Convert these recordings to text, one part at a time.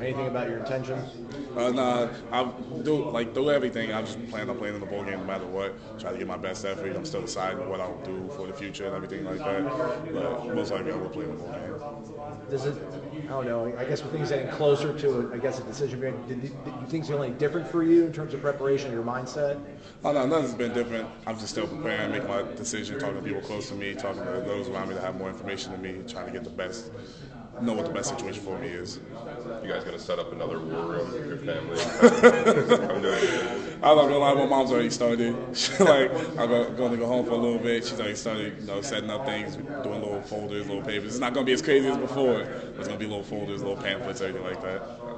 anything about your intentions? Uh, nah, I do like do everything. I just plan on playing in the bowl game no matter what. Try to get my best effort. I'm still deciding what I'll do for the future and everything like that. But most likely I will play in the bowl game. Does it? I don't know. I guess with things getting closer to, I guess, a decision, did, did, did you think it's only different for you in terms of preparation, your mindset? Oh no, nothing's been different. I'm just still preparing, making my decision, talking to people close to me, talking to those around me that have more information than me, trying to get the best, know what the best situation for me is. You guys gonna set up another war room for your family? I'm doing I don't my mom's already started. like I'm going to go home for a little bit. She's already started, you know, setting up things, doing little folders, little papers. It's not going to be as crazy as before. It's going to be little folders, little pamphlets, everything like that.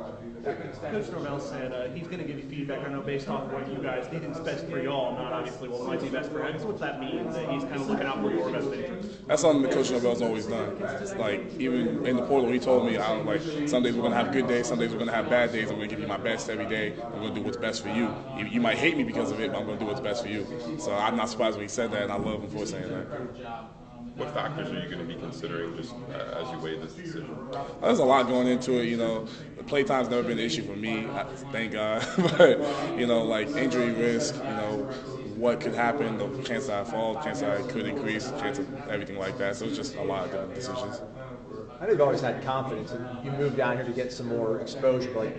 Coach Norvell said uh, he's going to give you feedback. I know based off what you guys he thinks best for y'all, not obviously what might be best for him. I guess what that means that he's kind of looking out for your best interest. That's something that Coach Norvell's always done. Like even in the portal, he told me, I don't like some days we're gonna have good days, some days we're gonna have bad days. I'm gonna give you my best every day. I'm gonna do what's best for you. You, you might hate me because of it, but I'm gonna do what's best for you. So I'm not surprised when he said that, and I love him for saying that. What factors are you going to be considering just uh, as you weigh this decision? There's a lot going into it, you know. Playtime's never been an issue for me, thank God. but you know, like injury risk, you know, what could happen, the chance that I fall, chance that I could increase, chance of everything like that. So it's just a lot of different decisions. I know you've always had confidence, and you moved down here to get some more exposure. But like,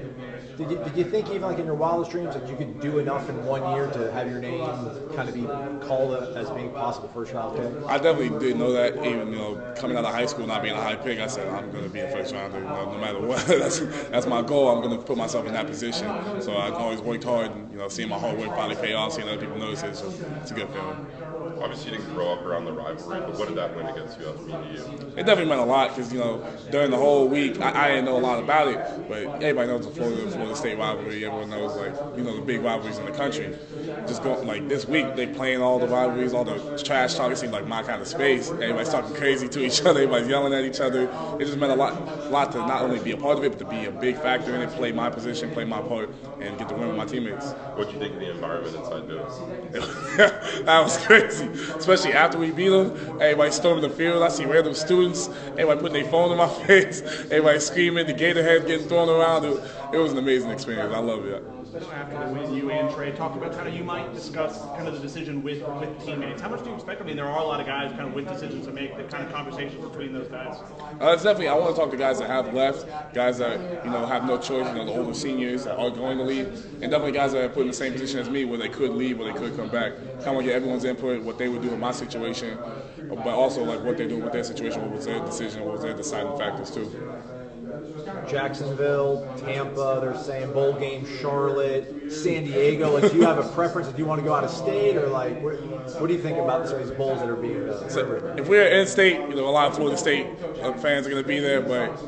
did you, did you think even like in your wildest dreams that you could do enough in one year to have your name kind of be called as being possible first round pick? I definitely didn't know that. Even you know, coming out of high school, not being a high pick, I said I'm going to be a first rounder, you know, no matter what. that's that's my goal. I'm going to put myself in that position. So I've always worked hard, and you know, seeing my hard work finally pay off, seeing other people notice it, so it's a good feeling. Obviously, you didn't grow up around the rivalry, but what did that win against USC mean to you? It definitely meant a lot because you know during the whole week I, I didn't know a lot about it, but everybody knows the Florida Florida State rivalry. Everyone knows like you know the big rivalries in the country. Just go like this week they playing all the rivalries, all the trash talk. It seemed like my kind of space. Everybody's talking crazy to each other. Everybody's yelling at each other. It just meant a lot, lot to not only be a part of it, but to be a big factor in it, play my position, play my part, and get to win with my teammates. What do you think of the environment inside Bills? that was crazy. Especially after we beat them, everybody storming the field. I see random students, everybody putting their phone in my face, everybody screaming, the gator head getting thrown around. It, was an amazing experience. I love it. Especially after the win, you and Trey talked about kind of you might discuss kind of the decision with with teammates. How much do you expect? I mean, there are a lot of guys kind of with decisions to make. The kind of conversations between those guys. Uh, it's definitely. I want to talk to guys that have left, guys that you know have no choice. You know, the older seniors that are going to leave, and definitely guys that are put in the same position as me, where they could leave, where they could come back. Kind of get everyone's input, what they would do in my situation, but also like what they're doing with their situation, what was their decision, what was their deciding factors too. Jacksonville, Tampa, they're saying bowl game, Charlotte, San Diego. Like, do you have a preference? Do you want to go out of state, or like, what, what do you think about some of these bowls that are being uh, So if we're in state, you know, a lot of Florida State uh, fans are going to be there, but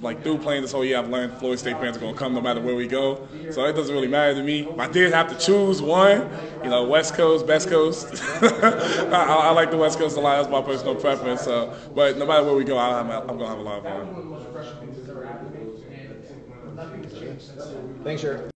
like through playing this whole year, I've learned Florida State fans are to come no matter where we go. So it doesn't really matter to me. I did have to choose one, you know, West Coast, Best Coast. I, I like the West Coast a lot. That's my personal preference. So, but no matter where we go, I, going to have a lot of fun. Thanks, Jared.